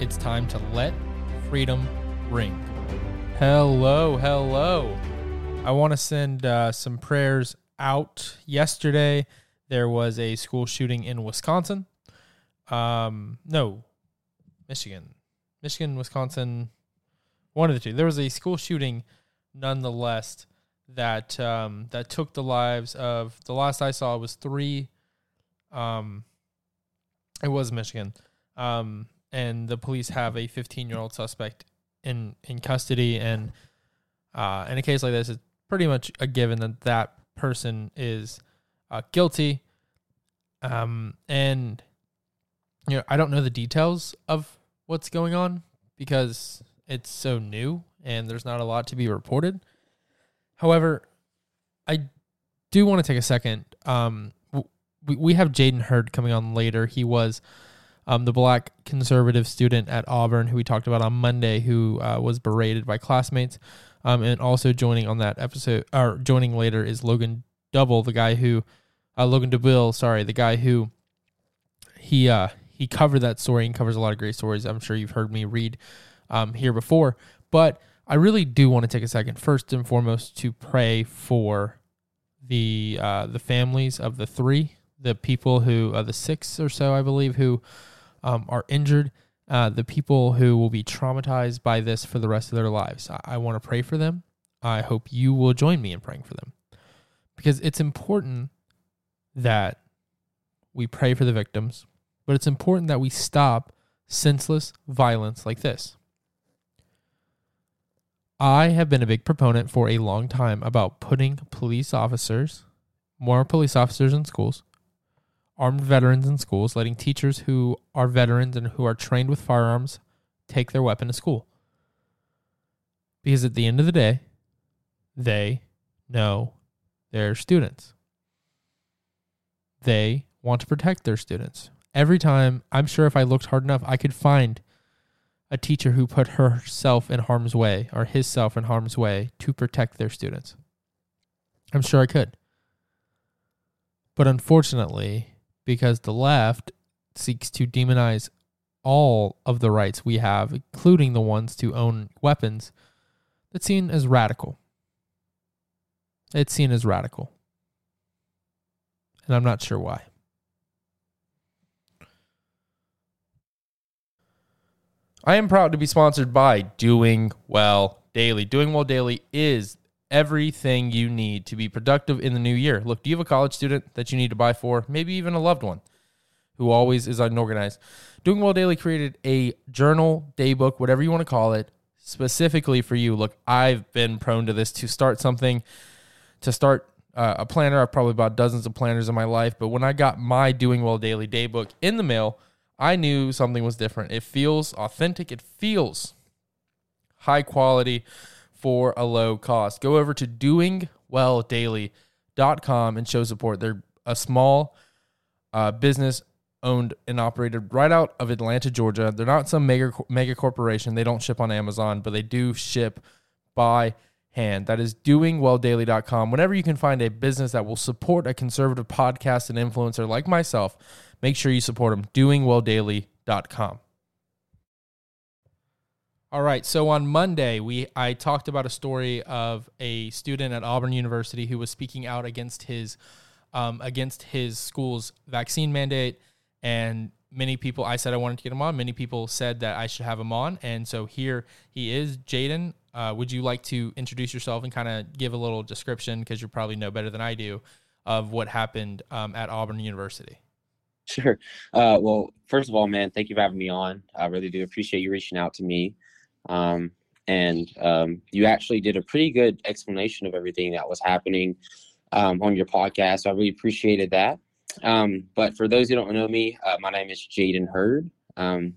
It's time to let freedom ring. Hello, hello. I want to send uh, some prayers out. Yesterday, there was a school shooting in Wisconsin. Um, no, Michigan. Michigan, Wisconsin, one of the two. There was a school shooting, nonetheless, that um, that took the lives of. The last I saw was three. Um, it was Michigan. Um, and the police have a 15 year old suspect in in custody. And uh, in a case like this it's pretty much a given that that person is uh, guilty. Um, and you know i don't know the details of what's going on because it's so new and there's not a lot to be reported. However i do want to take a second. Um, we, we have jaden heard coming on later. He was um, the black conservative student at Auburn who we talked about on Monday, who uh, was berated by classmates. Um, and also joining on that episode, or joining later, is Logan Double, the guy who, uh, Logan Dubil, sorry, the guy who he uh, he covered that story and covers a lot of great stories. I'm sure you've heard me read um, here before, but I really do want to take a second, first and foremost, to pray for the uh, the families of the three, the people who, uh, the six or so, I believe, who um, are injured, uh, the people who will be traumatized by this for the rest of their lives. I, I want to pray for them. I hope you will join me in praying for them because it's important that we pray for the victims, but it's important that we stop senseless violence like this. I have been a big proponent for a long time about putting police officers, more police officers in schools, armed veterans in schools, letting teachers who are veterans and who are trained with firearms take their weapon to school. Because at the end of the day, they know their students. They want to protect their students. Every time, I'm sure if I looked hard enough, I could find a teacher who put herself in harm's way or his self in harm's way to protect their students. I'm sure I could. But unfortunately, because the left seeks to demonize all of the rights we have, including the ones to own weapons, that's seen as radical. It's seen as radical. And I'm not sure why. I am proud to be sponsored by Doing Well Daily. Doing Well Daily is everything you need to be productive in the new year. Look, do you have a college student that you need to buy for? Maybe even a loved one who always is unorganized. Doing Well Daily created a journal, daybook, whatever you want to call it, specifically for you. Look, I've been prone to this to start something, to start uh, a planner. I've probably bought dozens of planners in my life, but when I got my Doing Well Daily Daybook in the mail, I knew something was different. It feels authentic. It feels high quality for a low cost. Go over to doingwelldaily.com and show support. They're a small uh, business owned and operated right out of Atlanta, Georgia. They're not some mega mega corporation. They don't ship on Amazon, but they do ship by hand. That is doingwelldaily.com. Whenever you can find a business that will support a conservative podcast and influencer like myself, make sure you support them. doingwelldaily.com. All right, so on Monday, we I talked about a story of a student at Auburn University who was speaking out against his um, against his school's vaccine mandate and many people, I said I wanted to get him on. Many people said that I should have him on. And so here he is. Jaden, uh, would you like to introduce yourself and kind of give a little description, because you probably know better than I do, of what happened um, at Auburn University? Sure. Uh, well, first of all, man, thank you for having me on. I really do appreciate you reaching out to me. Um, and um, you actually did a pretty good explanation of everything that was happening um, on your podcast. So I really appreciated that. Um, but for those who don't know me, uh, my name is Jaden Heard. Um,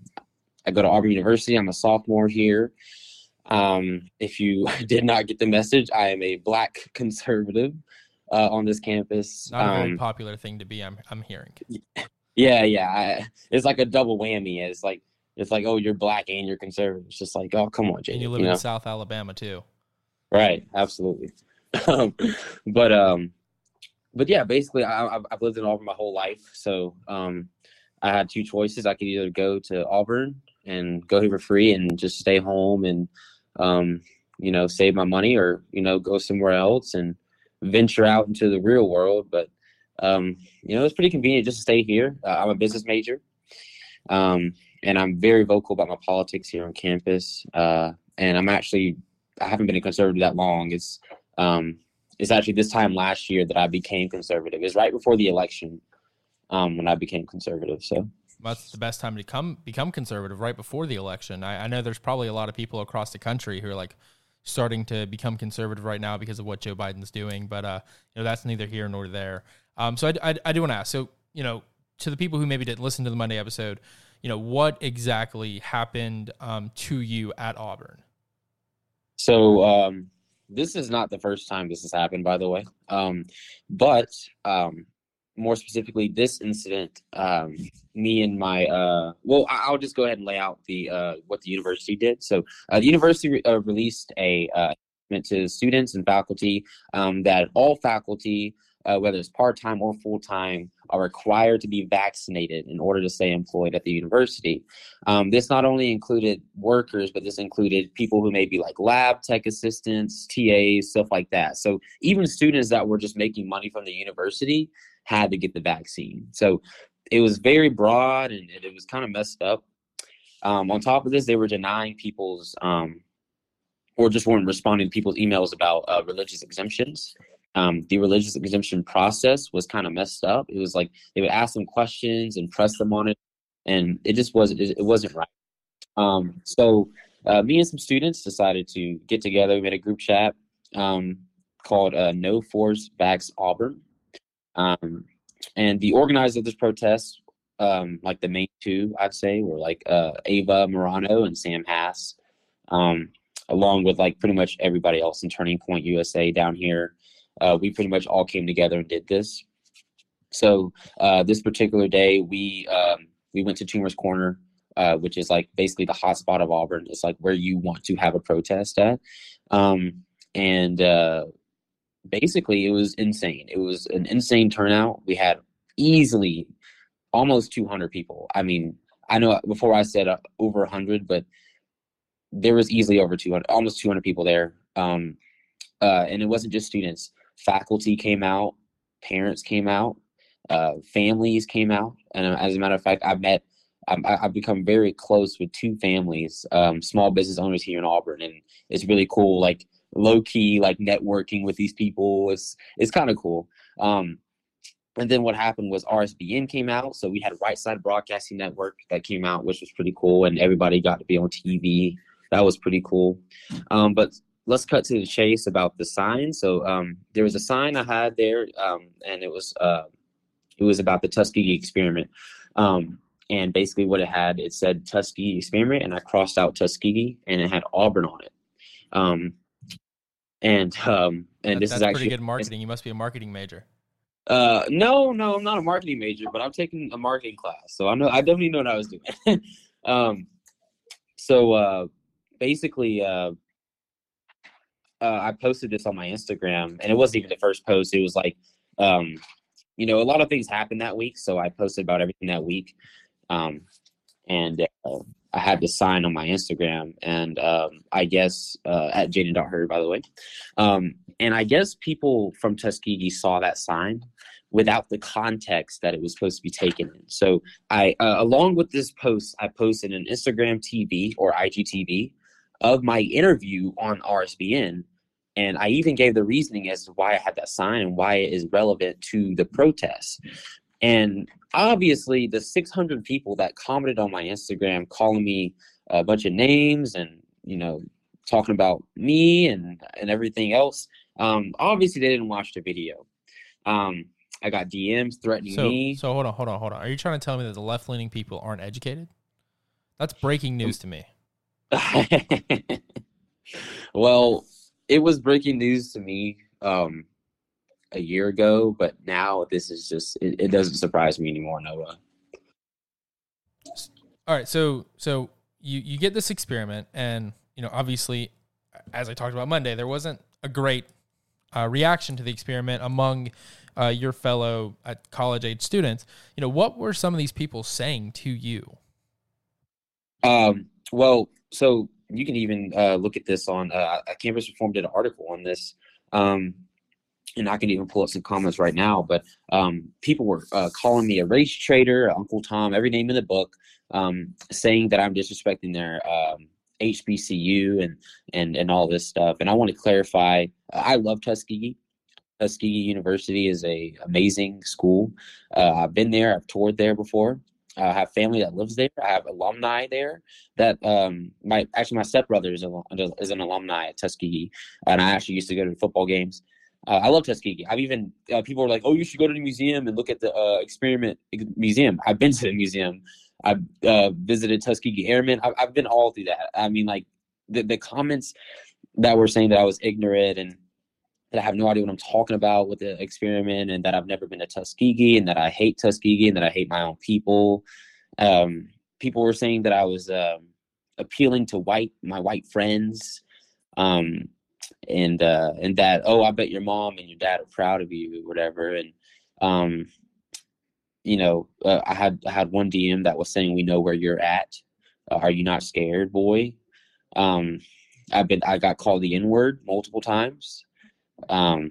I go to Auburn University. I'm a sophomore here. Um, if you did not get the message, I am a black conservative uh, on this campus. Not a very popular thing to be. I'm I'm hearing. Yeah, yeah. I, it's like a double whammy. It's like it's like oh, you're black and you're conservative. It's just like oh, come on, Jaden. And you live you in know? South Alabama too. Right. Absolutely. Um, but um, but yeah, basically, I, have lived in Auburn my whole life, so um, I had two choices. I could either go to Auburn and go here for free and just stay home and um, you know save my money, or you know go somewhere else and venture out into the real world. But um, you know, it's pretty convenient just to stay here. Uh, I'm a business major, um, and I'm very vocal about my politics here on campus. Uh, and I'm actually I haven't been a conservative that long. It's um, it's actually this time last year that I became conservative. It's right before the election um, when I became conservative. So that's the best time to come become conservative right before the election. I, I, know there's probably a lot of people across the country who are like starting to become conservative right now because of what Joe Biden's doing, but uh, you know that's neither here nor there. Um, so I, I, I do want to ask. So you know, to the people who maybe didn't listen to the Monday episode, you know, what exactly happened um, to you at Auburn? So um, this is not the first time this has happened, by the way. Um, but um, more specifically, this incident, um, me and my uh, well, I'll just go ahead and lay out the uh, what the university did. So uh, the university re- uh, released a uh, to students and faculty um, that all faculty uh, whether it's part time or full time, are required to be vaccinated in order to stay employed at the university. Um, this not only included workers, but this included people who may be like lab tech assistants, TAs, stuff like that. So even students that were just making money from the university had to get the vaccine. So it was very broad and it, was kind of messed up. Um, on top of this, they were denying people's um, or just weren't responding to people's emails about uh, religious exemptions um, the religious exemption process was kind of messed up. It was like they would ask them questions and press them on it, and it just wasn't it, it wasn't right. Um, so uh, me and some students decided to get together. We made a group chat um, called uh, No Force Backs Auburn, um, and the organizers of this protest, um, like the main two, I'd say, were like uh, Ava Morano and Sam Hass, um, along with like pretty much everybody else in Turning Point USA down here uh, we pretty much all came together and did this. So uh, this particular day, we um, we went to Toomer's Corner, uh, which is like basically the hot spot of Auburn. It's like where you want to have a protest at, um, and uh, basically it was insane. It was an insane turnout. We had easily almost 200 people. I mean, I know before I said uh, over 100, but there was easily over 200, almost 200 people there. Um, uh, and it wasn't just students faculty came out, parents came out, uh, families came out, and uh, as a matter of fact, I met. I, have become very close with two families, um, small business owners here in Auburn, and it's really cool. Like low key, like networking with these people. It's it's kind of cool. Um, and then what happened was RSBN came out, so we had Right Side Broadcasting Network that came out, which was pretty cool, and everybody got to be on TV that was pretty cool. Um, but let's cut to the chase about the sign. So um, there was a sign I had there, um, and it was uh, it was about the Tuskegee experiment. Um, and basically, what it had, it said Tuskegee experiment, and I crossed out Tuskegee, and it had Auburn on it. Um, and um, and That- this is actually pretty good marketing. You must be a marketing major. uh, no, no, I'm not a marketing major, but I'm taking a marketing class, so I know I definitely know what I was doing. um, so uh, basically, uh, uh, I posted this on my Instagram, and it wasn't even the first post. It was like, um, you know, a lot of things happened that week, so I posted about everything that week. Um, and uh, I had the sign on my Instagram, and um, I guess uh, at Jaden.Heard, by the way. Um, and I guess people from Tuskegee saw that sign without the context that it was supposed to be taken in. So I, uh, along with this post, I posted an Instagram TV or IGTV of my interview on RSBN. And I even gave the reasoning as to why I had that sign and why it is relevant to the protest. And obviously, the 600 people that commented on my Instagram calling me a bunch of names and, you know, talking about me and, and everything else, um, obviously they didn't watch the video. Um, I got DMs threatening So, me. so hold on, hold on, hold on. Are you trying to tell me that the left leaning people aren't educated? That's breaking news to me. well, it was breaking news to me um, a year ago, but now this is just it, it doesn't surprise me anymore, Noah. All right, so so you you get this experiment, and you know obviously, as I talked about Monday, there wasn't a great uh, reaction to the experiment among uh, your fellow uh, college age students. You know, what were some of these people saying to you? Um, well, so you can even uh, look at this on uh, uh, Campus Reform did an article on this, um, and I can even pull up some comments right now. But um, people were uh, calling me a race traitor, Uncle Tom, every name in the book, um, saying that I'm disrespecting their um, HBCU and and and all this stuff. And I want to clarify: I love Tuskegee. Tuskegee University is a amazing school. Uh, I've been there. I've toured there before. I have family that lives there. I have alumni there. That um, my actually my stepbrother is, a, is an alumni at Tuskegee, and I actually used to go to football games. Uh, I love Tuskegee. I've even uh, people are like, "Oh, you should go to the museum and look at the uh, experiment museum." I've been to the museum. I've uh, visited Tuskegee Airmen. I've, I've been all through that. I mean, like the the comments that were saying that I was ignorant and that I have no idea what I'm talking about with the experiment, and that I've never been to Tuskegee, and that I hate Tuskegee, and that I hate my own people. Um, people were saying that I was um, appealing to white my white friends, um, and uh, and that oh, I bet your mom and your dad are proud of you, or whatever. And um, you know, uh, I had I had one DM that was saying, "We know where you're at. Uh, are you not scared, boy?" Um, I've been I got called the N word multiple times um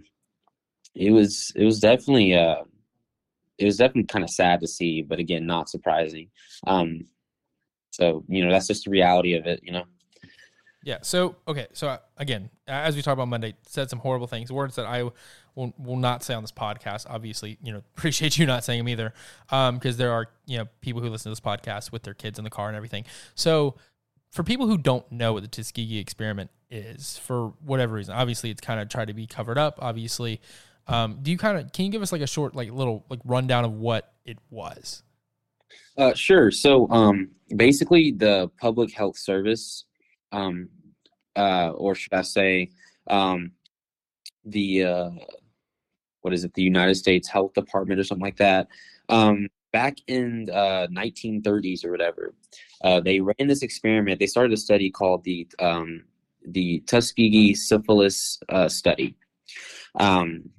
it was it was definitely uh it was definitely kind of sad to see but again not surprising um so you know that's just the reality of it you know Yeah. So okay. So uh, again, as we talked about Monday, said some horrible things, words that I will, will not say on this podcast. Obviously, you know, appreciate you not saying them either, because there are you know people who listen to this podcast with their kids in the car and everything. So for people who don't know what the Tuskegee experiment is, for whatever reason, obviously it's kind of tried to be covered up. Obviously, um, do you kind of can you give us like a short like little like rundown of what it was? Uh, sure. So, um, basically, the Public Health Service, um, uh, or should I say, um, the uh, what is it? The United States Health Department or something like that. Um, back in uh, 1930s or whatever, uh, they ran this experiment. They started a study called the um, the Tuskegee syphilis uh, study. Um,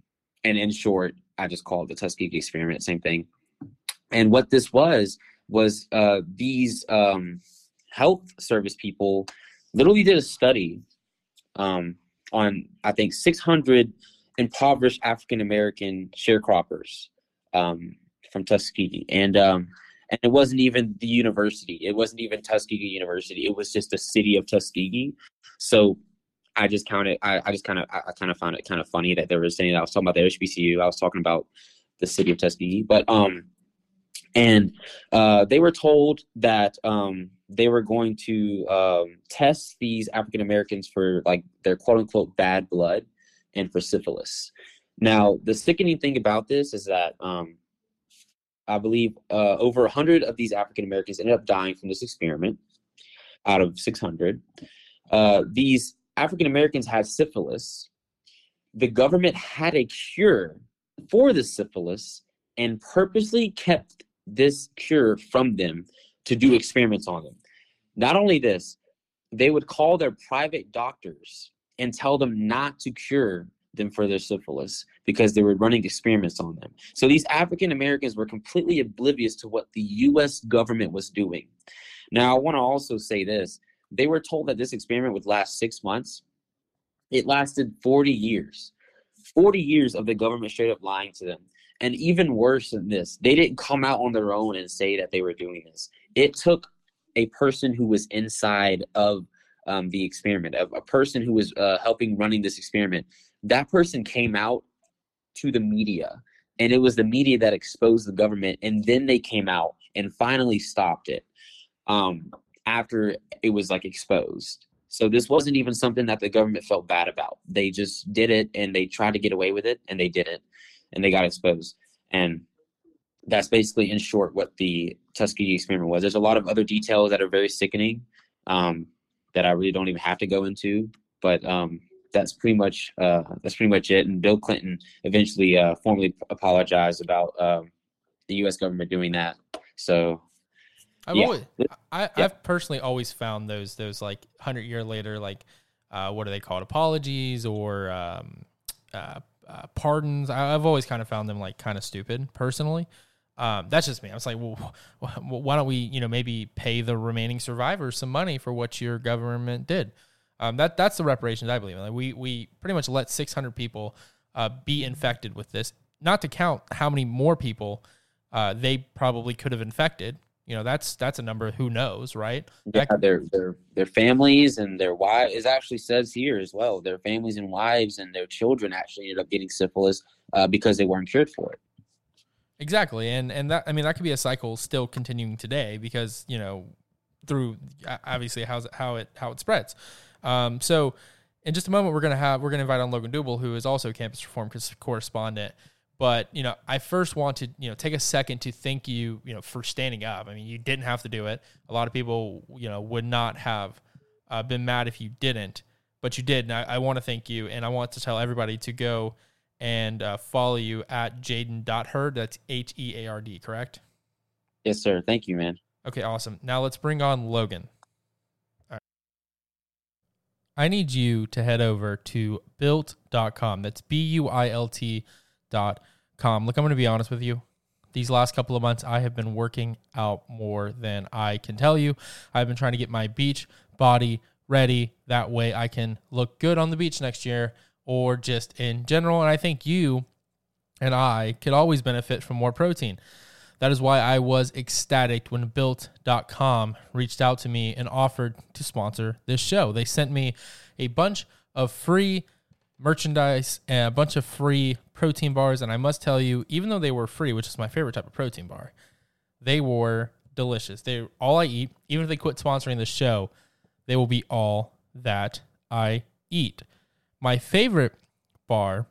and in short, I just call it the Tuskegee experiment. Same thing. And what this was was uh, these um, health service people literally did a study um, on I think 600 impoverished African American sharecroppers um, from Tuskegee, and um, and it wasn't even the university. It wasn't even Tuskegee University. It was just the city of Tuskegee. So I just counted. I, I just kind of I, I kind of found it kind of funny that they were saying I was talking about the HBCU. I was talking about the city of Tuskegee, but um, and uh, they were told that um, they were going to um, test these African Americans for like their quote unquote bad blood and for syphilis. Now, the sickening thing about this is that um, I believe uh, over 100 of these African Americans ended up dying from this experiment out of 600. Uh, these African Americans had syphilis. The government had a cure for the syphilis and purposely kept this cure from them to do experiments on them. Not only this, they would call their private doctors and tell them not to cure them for their syphilis because they were running experiments on them. So these African Americans were completely oblivious to what the US government was doing. Now, I want to also say this they were told that this experiment would last six months. It lasted 40 years. 40 years of the government straight up lying to them. And even worse than this, they didn't come out on their own and say that they were doing this. It took a person who was inside of um, the experiment, a, a, person who was uh, helping running this experiment. That person came out to the media, and it was the media that exposed the government, and then they came out and finally stopped it um, after it was like exposed. So this wasn't even something that the government felt bad about. They just did it, and they tried to get away with it, and they didn't and they got exposed. And that's basically, in short, what the Tuskegee experiment was. There's a lot of other details that are very sickening um, that I really don't even have to go into, but um, that's pretty much uh, that's pretty much it. And Bill Clinton eventually uh, formally apologized about um, the U.S. government doing that. So I've yeah. always, I, have personally always found those those like hundred year later like uh, what are they called apologies or um, uh, uh, pardons. I, have always kind of found them like kind of stupid personally. Um, that's just me. I was like, well, why don't we, you know, maybe pay the remaining survivors some money for what your government did? Um, that that's the reparations I believe in. Like we we pretty much let 600 people uh, be infected with this, not to count how many more people uh, they probably could have infected. You know that's that's a number who knows right? Yeah their their their families and their wives it actually says here as well their families and wives and their children actually ended up getting syphilis uh, because they weren't cured for it. Exactly and and that i mean that could be a cycle still continuing today because you know through obviously how's it, how it how it spreads um, so in just a moment we're gonna have we're gonna invite on logan Dubil, who is also campus reform correspondent but you know, I first want to you know take a second to thank you you know for standing up. I mean, you didn't have to do it. A lot of people you know would not have uh, been mad if you didn't, but you did. And I, I want to thank you, and I want to tell everybody to go and uh, follow you at Jaden.Heard. That's H E A R D, correct? Yes, sir. Thank you, man. Okay, awesome. Now let's bring on Logan. I need you to head over to built.com. That's B U I L T dot com. Look, I'm going to be honest with you. These last couple of months, I have been working out more than I can tell you. I've been trying to get my beach body ready. That way I can look good on the beach next year or just in general. And I think you and I could always benefit from more protein. That is why I was ecstatic when built.com reached out to me and offered to sponsor this show. They sent me a bunch of free merchandise and a bunch of free protein bars. And I must tell you, even though they were free, which is my favorite type of protein bar, they were delicious. They all I eat. Even if they quit sponsoring the show, they will be all that I eat. My favorite bar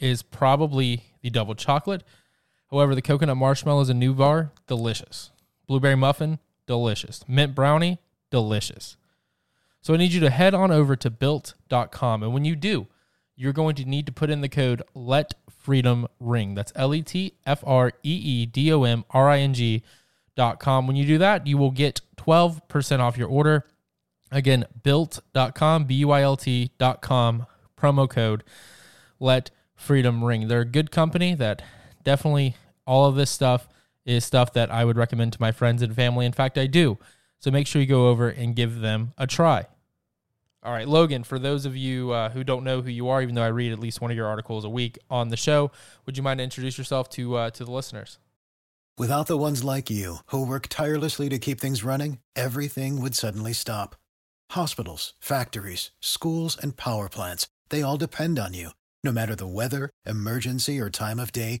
is probably the double chocolate. However, the coconut marshmallow is a new bar, delicious. Blueberry muffin, delicious. Mint brownie, delicious. So I need you to head on over to built.com. And when you do, you're going to need to put in the code let freedom ring that's l-e-t-f-r-e-e-d-o-m-r-i-n-g dot com when you do that you will get 12% off your order again built.com b-u-i-l-t dot com promo code let freedom ring they're a good company that definitely all of this stuff is stuff that i would recommend to my friends and family in fact i do so make sure you go over and give them a try all right, Logan, for those of you uh, who don't know who you are, even though I read at least one of your articles a week on the show, would you mind to introduce yourself to uh, to the listeners? Without the ones like you who work tirelessly to keep things running, everything would suddenly stop. Hospitals, factories, schools, and power plants, they all depend on you. No matter the weather, emergency, or time of day,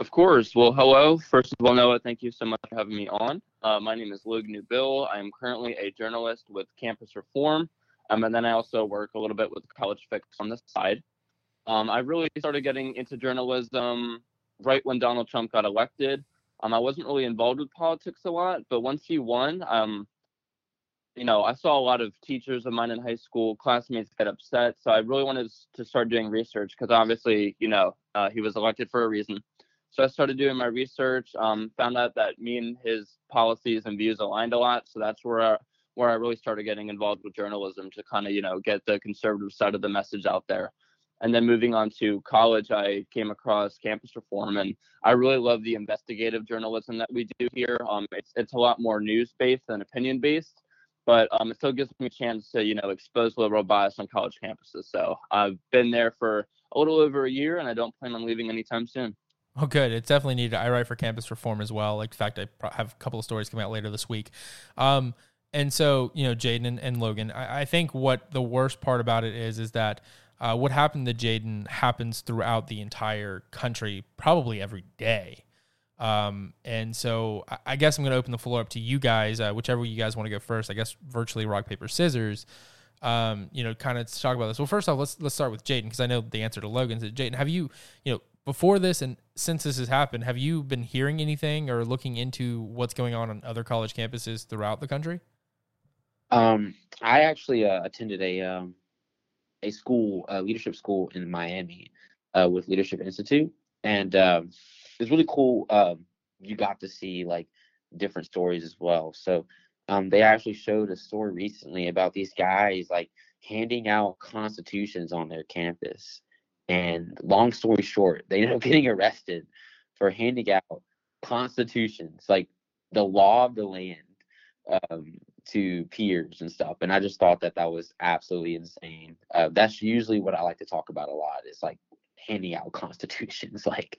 Of course. Well, hello. First of all, Noah, thank you so much for having me on. Uh, my name is Logan Dubil. I am currently a journalist with Campus Reform, um, and then I also work a little bit with College Fix on the side. Um, I really started getting into journalism right when Donald Trump got elected. Um, I wasn't really involved with politics a lot, but once he won, um, you know, I saw a lot of teachers of mine in high school, classmates get upset. So I really wanted to start doing research because obviously, you know, uh, he was elected for a reason. So I started doing my research, um, found out that me and his policies and views aligned a lot. So that's where I, where I really started getting involved with journalism to kind of you know get the conservative side of the message out there. And then moving on to college, I came across campus reform, and I really love the investigative journalism that we do here. Um, it's it's a lot more news based than opinion based, but um, it still gives me a chance to you know expose liberal bias on college campuses. So I've been there for a little over a year, and I don't plan on leaving anytime soon. Oh, good. It's definitely needed. I write for Campus Reform as well. Like, in fact, I have a couple of stories coming out later this week. Um, and so, you know, Jaden and, and, Logan, I, I, think what the worst part about it is, is that uh, what happened to Jaden happens throughout the entire country, probably every day. Um, and so I, I guess I'm going to open the floor up to you guys, uh, whichever you guys want to go first. I guess virtually rock paper scissors. Um, you know, kind of talk about this. Well, first off, let's let's start with Jaden because I know the answer to Logan's. Jaden, have you, you know, before this and since this has happened, have you been hearing anything or looking into what's going on on other college campuses throughout the country? Um, I actually uh, attended a um, a school, a leadership school in Miami, uh, with Leadership Institute, and um, it's really cool. Um, you got to see like different stories as well. So um, they actually showed a story recently about these guys like handing out constitutions on their campus and long story short, they ended up getting arrested for handing out constitutions, like the law of the land, um, to peers and stuff. And I just thought that that was absolutely insane. Uh, that's usually what I like to talk about a lot. Is like handing out constitutions. Like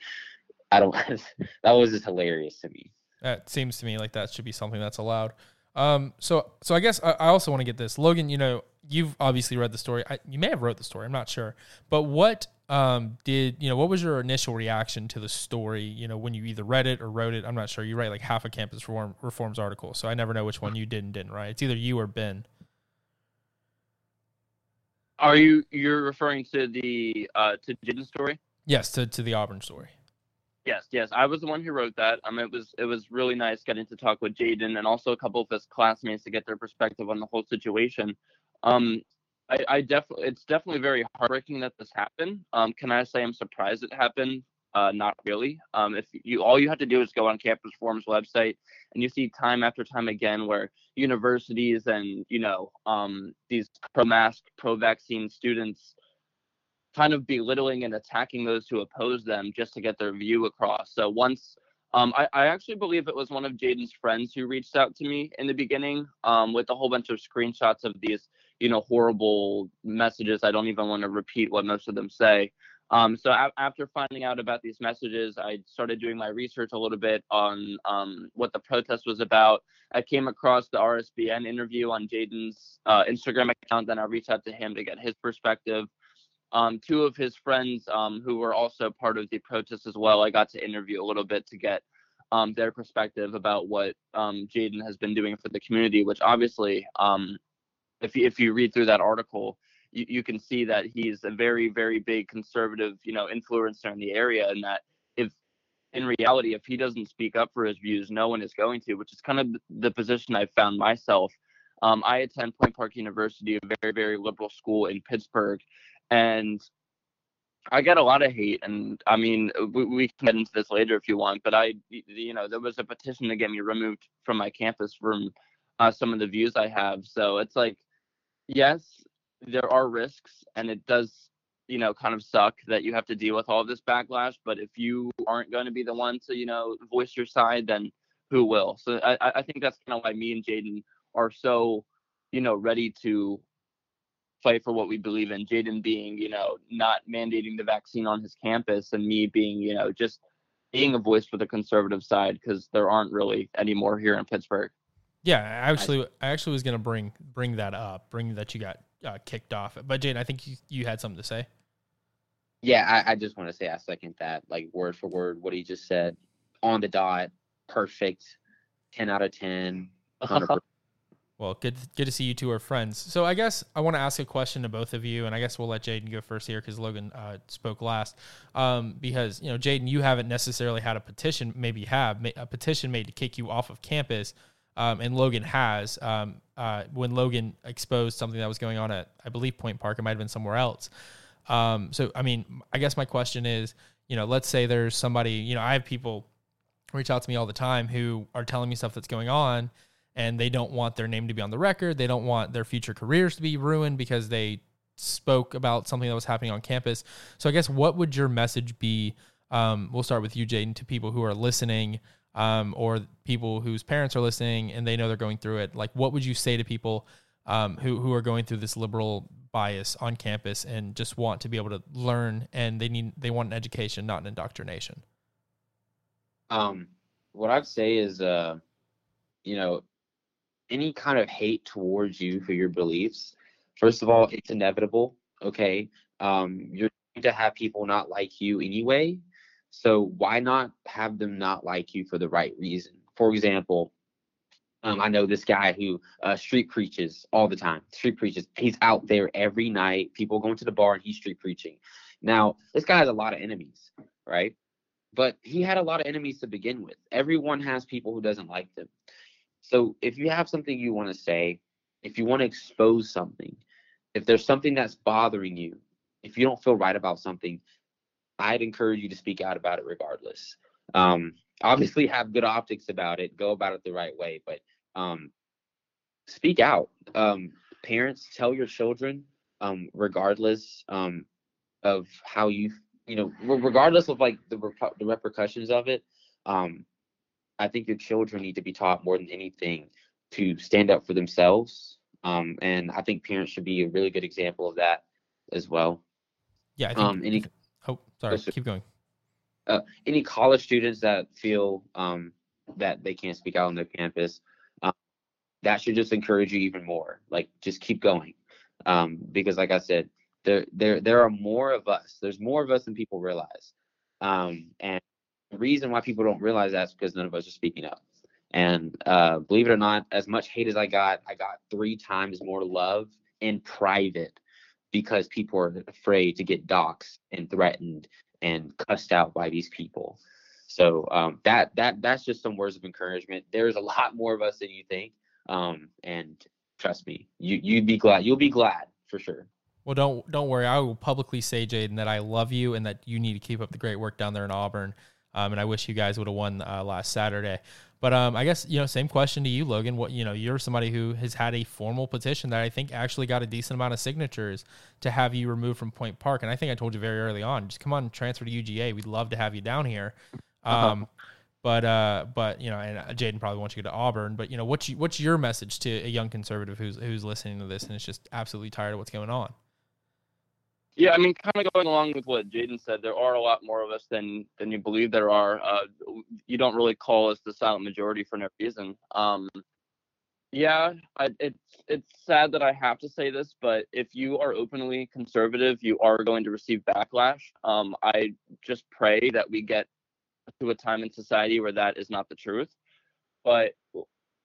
I don't. that was just hilarious to me. That seems to me like that should be something that's allowed. Um, so so I guess I, I also want to get this, Logan. You know, you've obviously read the story. I, you may have wrote the story. I'm not sure, but what um, did you know? What was your initial reaction to the story? You know, when you either read it or wrote it. I'm not sure. You write like half a campus reform, reforms article, so I never know which one you did and didn't write. It's either you or Ben. Are you you're referring to the uh, to Jaden's story? Yes, to to the Auburn story. Yes, yes, I was the one who wrote that. Um, it was it was really nice getting to talk with Jaden and also a couple of his classmates to get their perspective on the whole situation. Um, I, I definitely, it's definitely very heartbreaking that this happened. Um, can I say I'm surprised it happened? Uh, not really. Um, if you all you have to do is go on Campus Reform's website, and you see time after time again where universities and you know um, these pro-mask, pro-vaccine students kind of belittling and attacking those who oppose them just to get their view across. So once um, I, I, actually believe it was one of Jaden's friends who reached out to me in the beginning um, with a whole bunch of screenshots of these, you know, horrible messages. I don't even want to repeat what most of them say. Um, so a- after finding out about these messages, I started doing my research a little bit on um, what the protest was about. I came across the RSBN interview on Jaden's uh, Instagram account. Then I reached out to him to get his perspective um, two of his friends um, who were also part of the protest as well. I got to interview a little bit to get um, their perspective about what um, Jaden has been doing for the community, which obviously, if you, if you read through that article, you, you can see that he's a very very big conservative, you know, influencer in the area, and that if in reality, if he doesn't speak up for his views, no one is going to, which is kind of the position I've found myself. Um, I attend Point Park University, a very, very liberal school in Pittsburgh, and I get a lot of hate, and I mean, we, we can get into this later if you want. But I, you know, there was a petition to get me removed from my campus from uh, some of the views I have. So it's like, yes, there are risks, and it does, you know, kind of suck that you have to deal with all this backlash. But if you aren't going to be the one to, you know, voice your side, then who will? So I, I think that's kind of why me and Jaden are so, you know, ready to fight for what we believe in. Jaden being, you know, not mandating the vaccine on his campus, and me being, you know, just being a voice for the conservative side because there aren't really any more here in Pittsburgh. Yeah, I actually, I actually was gonna bring bring that up, bring that you got uh, kicked off. But Jaden, I think you, you had something to say. Yeah, I, I just want to say I second that, like word for word, what he just said, on the dot, perfect, ten out of ten, 100 Well, good good to see you two are friends. So I guess I want to ask a question to both of you, and I guess we'll let Jaden go first here because Logan uh, spoke last. Um, because you know, Jaden, you haven't necessarily had a petition, maybe have a petition made to kick you off of campus, um, and Logan has. Um, uh, when Logan exposed something that was going on at, I believe, Point Park, it might have been somewhere else. Um, so I mean, I guess my question is, you know, let's say there's somebody, you know, I have people reach out to me all the time who are telling me stuff that's going on and they don't want their name to be on the record. They don't want their future careers to be ruined because they spoke about something that was happening on campus. So I guess what would your message be? Um, we'll start with you, Jaden, to people who are listening um, or people whose parents are listening and they know they're going through it. Like, what would you say to people um, who who are going through this liberal bias on campus and just want to be able to learn and they need they want an education, not an indoctrination? Um, what I'd say is, uh, you know, any kind of hate towards you for your beliefs, first of all, it's inevitable. Okay. Um, you're going to have people not like you anyway. So why not have them not like you for the right reason? For example, um, I know this guy who uh, street preaches all the time. Street preaches. He's out there every night. People going to the bar and he's street preaching. Now, this guy has a lot of enemies, right? But he had a lot of enemies to begin with. Everyone has people who doesn't like them. So if you have something you want to say, if you want to expose something, if there's something that's bothering you, if you don't feel right about something, I'd encourage you to speak out about it regardless. Um, obviously, have good optics about it, go about it the right way, but um, speak out. Um, parents, tell your children, um, regardless um, of how you, you know, regardless of like the, the repercussions of it. Um, I think your children need to be taught more than anything to stand up for themselves. Um, and I think parents should be a really good example of that as well. Yeah. I think, um, any, sorry. Keep going. Uh, any college students that feel um, that they can't speak out on their campus, um, that should just encourage you even more. Like, just keep going. Um, because, like I said, there, there, there are more of us. There's more of us than people realize. Um, and the reason why people don't realize that is because none of us are speaking up. And uh, believe it or not, as much hate as I got, I got three times more love in private because people are afraid to get doxxed and threatened and cussed out by these people. So um, that that that's just some words of encouragement. There's a lot more of us than you think, um, and trust me, you you'd be glad. You'll be glad for sure. Well, don't don't worry. I will publicly say, Jaden, that I love you and that you need to keep up the great work down there in Auburn. Um, and I wish you guys would have won uh, last Saturday. But um, I guess you know, same question to you, Logan. What you know, you're somebody who has had a formal petition that I think actually got a decent amount of signatures to have you removed from Point Park. And I think I told you very early on, just come on, transfer to UGA. We'd love to have you down here. Uh-huh. Um, but uh, but you know, and uh, Jaden probably wants you to go to Auburn. But you know, what's you, what's your message to a young conservative who's who's listening to this and is just absolutely tired of what's going on? Yeah, I mean, kind of going along with what Jaden said, there are a lot more of us than than you believe there are. Uh, you don't really call us the silent majority for no reason. Um, yeah, I, it's it's sad that I have to say this, but if you are openly conservative, you are going to receive backlash. Um, I just pray that we get to a time in society where that is not the truth. But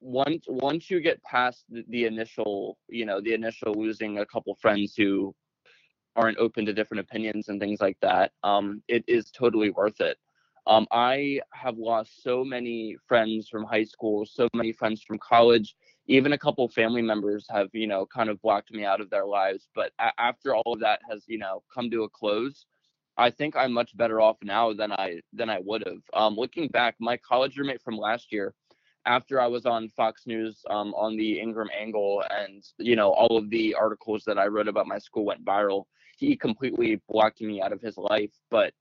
once once you get past the, the initial, you know, the initial losing a couple friends who aren't open to different opinions and things like that, um, it is totally worth it. Um, I have lost so many friends from high school, so many friends from college. Even a couple family members have, you know, kind of blocked me out of their lives. But a- after all of that has, you know, come to a close, I think I'm much better off now than I than I would have. Um, looking back, my college roommate from last year, after I was on Fox News um, on the Ingraham Angle, and you know all of the articles that I wrote about my school went viral. He completely blocked me out of his life. But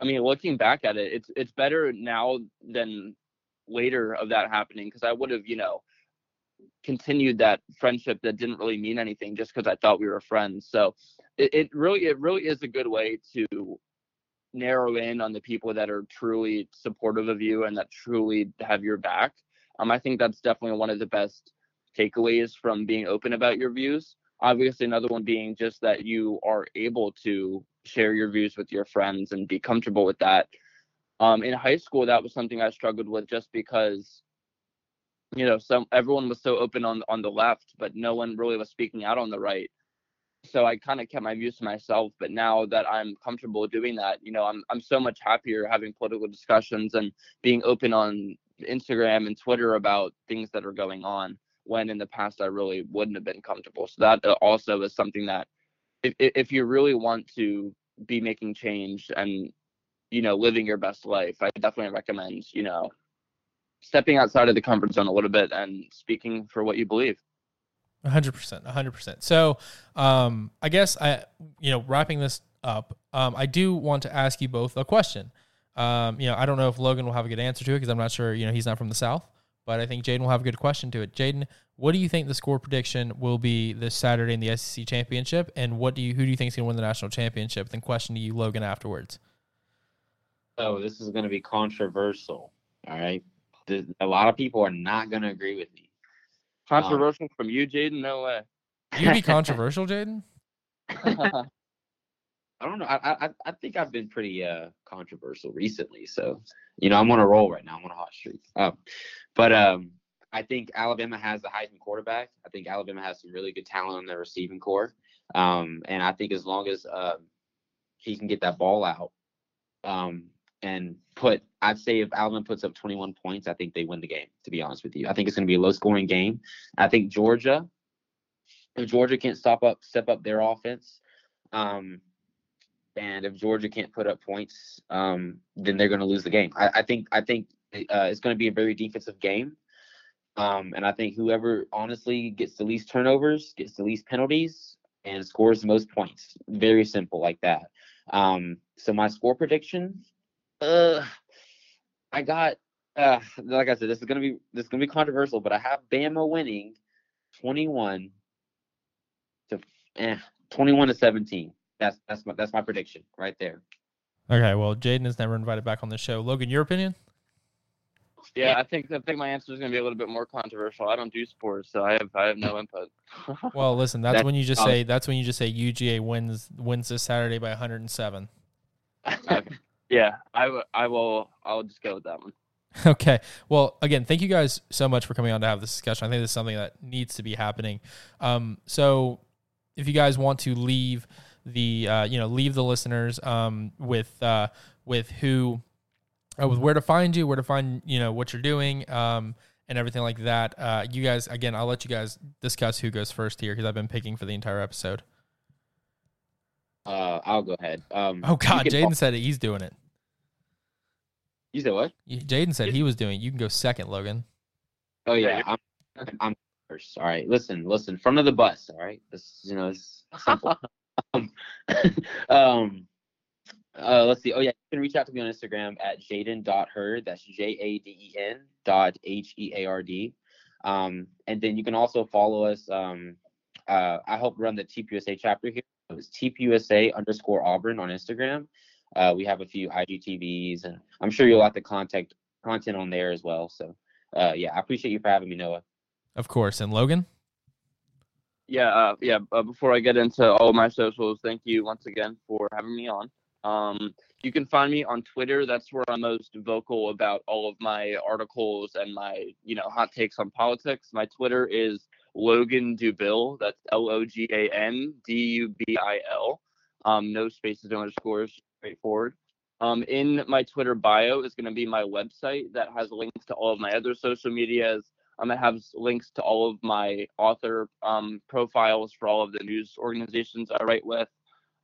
I mean, looking back at it, it's it's better now than later of that happening because I would have, you know, continued that friendship that didn't really mean anything just because I thought we were friends. So it, it really it really is a good way to narrow in on the people that are truly supportive of you and that truly have your back. Um, I think that's definitely one of the best takeaways from being open about your views. Obviously, another one being just that you are able to share your views with your friends and be comfortable with that. Um, in high school, that was something I struggled with just because you know some everyone was so open on on the left but no one really was speaking out on the right so i kind of kept my views to myself but now that i'm comfortable doing that you know i'm i'm so much happier having political discussions and being open on instagram and twitter about things that are going on when in the past i really wouldn't have been comfortable so that uh, also is something that if if you really want to be making change and you know living your best life i definitely recommend you know stepping outside of the comfort zone a little bit and speaking for what you believe. 100%. 100%. So, um, I guess I, you know, wrapping this up, um, I do want to ask you both a question. Um, you know, I don't know if Logan will have a good answer to it because I'm not sure, you know, he's not from the South, but I think Jaden will have a good question to it. Jaden, what do you think the score prediction will be this Saturday in the SEC championship? And what do you, who do you think is going to win the national championship? Then question to you, Logan, afterwards. Oh, this is going to be controversial. All right a lot of people are not going to agree with me. Controversial um, from you, Jaden? No way. You be controversial, Jaden? I don't know. I, I I think I've been pretty uh controversial recently. So you know I'm on a roll right now. I'm on a hot streak. Um, but um, I think Alabama has the Heisman quarterback. I think Alabama has some really good talent on their receiving corps. Um, and I think as long as um, he can get that ball out, um, and put I'd say if Alabama puts up 21 points, I think they win the game, to be honest with you. I think it's going to be a low scoring game. I think Georgia, if Georgia can't stop up, step up their offense, um, and if Georgia can't put up points, um, then they're going to lose the game. I, I think I think uh, it's going to be a very defensive game. Um, and I think whoever honestly gets the least turnovers, gets the least penalties, and scores the most points. Very simple like that. Um, so my score prediction uh, I got uh, like I said, this is gonna be this is gonna be controversial, but I have Bama winning 21 to eh, 21 to 17. That's that's my that's my prediction right there. Okay, well, Jaden is never invited back on the show. Logan, your opinion? Yeah, I think I think my answer is going to be a little bit more controversial. I don't do sports, so I have I have no input. well, listen, that's, that's when you just say that's when you just say UGA wins wins this Saturday by 107. okay. Yeah, I, w- I will. I'll just go with that one. Okay. Well, again, thank you guys so much for coming on to have this discussion. I think this is something that needs to be happening. Um, so, if you guys want to leave the, uh, you know, leave the listeners um, with uh, with who, uh, with where to find you, where to find, you know, what you're doing, um, and everything like that. Uh, you guys, again, I'll let you guys discuss who goes first here because I've been picking for the entire episode. Uh, I'll go ahead. Um, oh God, Jaden said it. He's doing it. You said what? Jaden said he was doing. it. You can go second, Logan. Oh yeah, I'm, I'm first. All right, listen, listen. Front of the bus. All right, this you know it's simple. um, um, uh, let's see. Oh yeah, you can reach out to me on Instagram at jaden.heard. That's J A D E N dot H E A R D. Um, and then you can also follow us. Um, uh, I help run the TPUSA chapter here. It's TPUSA underscore Auburn on Instagram. Uh, we have a few IGTVs, and I'm sure you'll have the contact content on there as well. So, uh, yeah, I appreciate you for having me, Noah. Of course, and Logan. Yeah, uh, yeah. Uh, before I get into all my socials, thank you once again for having me on. Um, you can find me on Twitter. That's where I'm most vocal about all of my articles and my, you know, hot takes on politics. My Twitter is Logan Dubil. That's L O G A N D U B I L. Um, no spaces, no underscores straightforward. Um, in my Twitter bio is going to be my website that has links to all of my other social medias. Um, it has links to all of my author um, profiles for all of the news organizations I write with.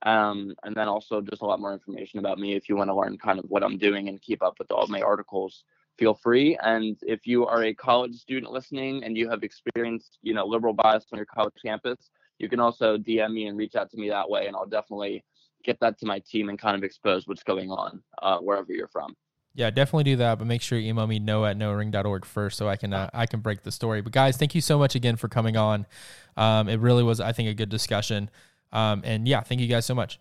Um, and then also just a lot more information about me if you want to learn kind of what I'm doing and keep up with all my articles. Feel free. And if you are a college student listening and you have experienced, you know, liberal bias on your college campus, you can also DM me and reach out to me that way, and I'll definitely get that to my team and kind of expose what's going on uh, wherever you're from. Yeah, definitely do that, but make sure you email me no at noring.org first so I can uh, I can break the story. But guys, thank you so much again for coming on. Um, it really was, I think, a good discussion. Um, and yeah, thank you guys so much.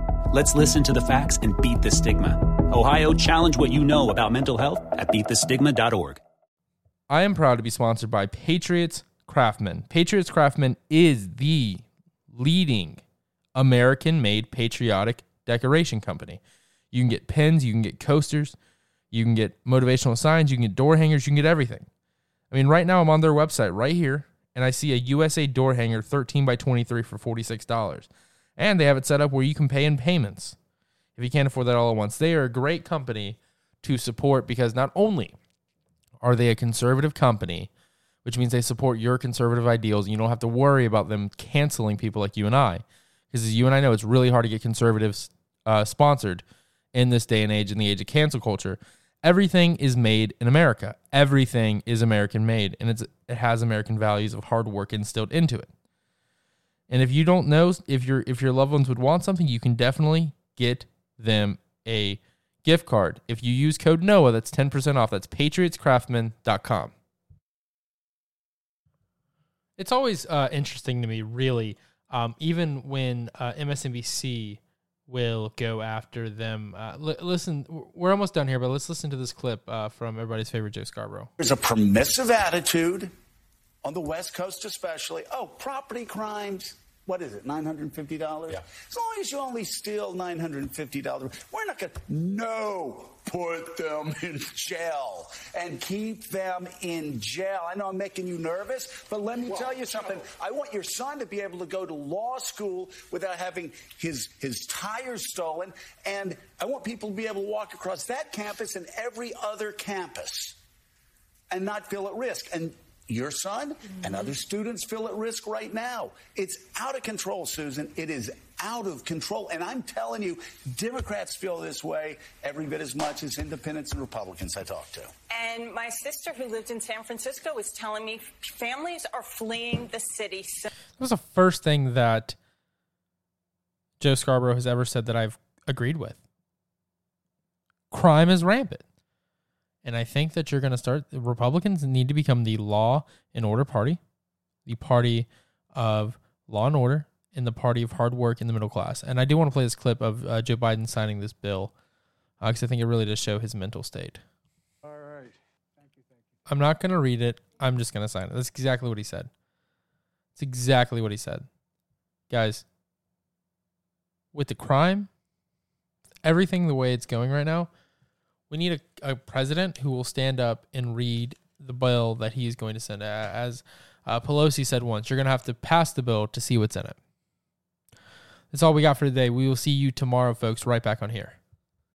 Let's listen to the facts and beat the stigma. Ohio, challenge what you know about mental health at beatthestigma.org. I am proud to be sponsored by Patriots Craftsman. Patriots Craftsman is the leading American made patriotic decoration company. You can get pins, you can get coasters, you can get motivational signs, you can get door hangers, you can get everything. I mean, right now I'm on their website right here, and I see a USA door hanger 13 by 23 for $46. And they have it set up where you can pay in payments if you can't afford that all at once. They are a great company to support because not only are they a conservative company, which means they support your conservative ideals and you don't have to worry about them canceling people like you and I. Because as you and I know, it's really hard to get conservatives uh, sponsored in this day and age, in the age of cancel culture. Everything is made in America. Everything is American made, and it's it has American values of hard work instilled into it. And if you don't know if your if your loved ones would want something, you can definitely get them a gift card. If you use code NOAH, that's 10% off. That's patriotscraftsman.com. It's always uh, interesting to me, really, um, even when uh, MSNBC will go after them. Uh, l- listen, we're almost done here, but let's listen to this clip uh, from everybody's favorite Joe Scarborough. There's a permissive attitude on the West Coast, especially. Oh, property crimes what is it, $950? Yeah. As long as you only steal $950, we're not going to, no, put them in jail and keep them in jail. I know I'm making you nervous, but let me well, tell you something. I want your son to be able to go to law school without having his, his tires stolen, and I want people to be able to walk across that campus and every other campus and not feel at risk. And your son mm-hmm. and other students feel at risk right now. It's out of control, Susan. It is out of control. And I'm telling you, Democrats feel this way every bit as much as independents and Republicans I talk to. And my sister, who lived in San Francisco, was telling me families are fleeing the city. That was the first thing that Joe Scarborough has ever said that I've agreed with. Crime is rampant. And I think that you're going to start, Republicans need to become the law and order party, the party of law and order, and the party of hard work in the middle class. And I do want to play this clip of uh, Joe Biden signing this bill because uh, I think it really does show his mental state. All right. Thank you. Thank you. I'm not going to read it. I'm just going to sign it. That's exactly what he said. It's exactly what he said. Guys, with the crime, everything the way it's going right now, we need a, a president who will stand up and read the bill that he is going to send. As uh, Pelosi said once, you're going to have to pass the bill to see what's in it. That's all we got for today. We will see you tomorrow, folks, right back on here.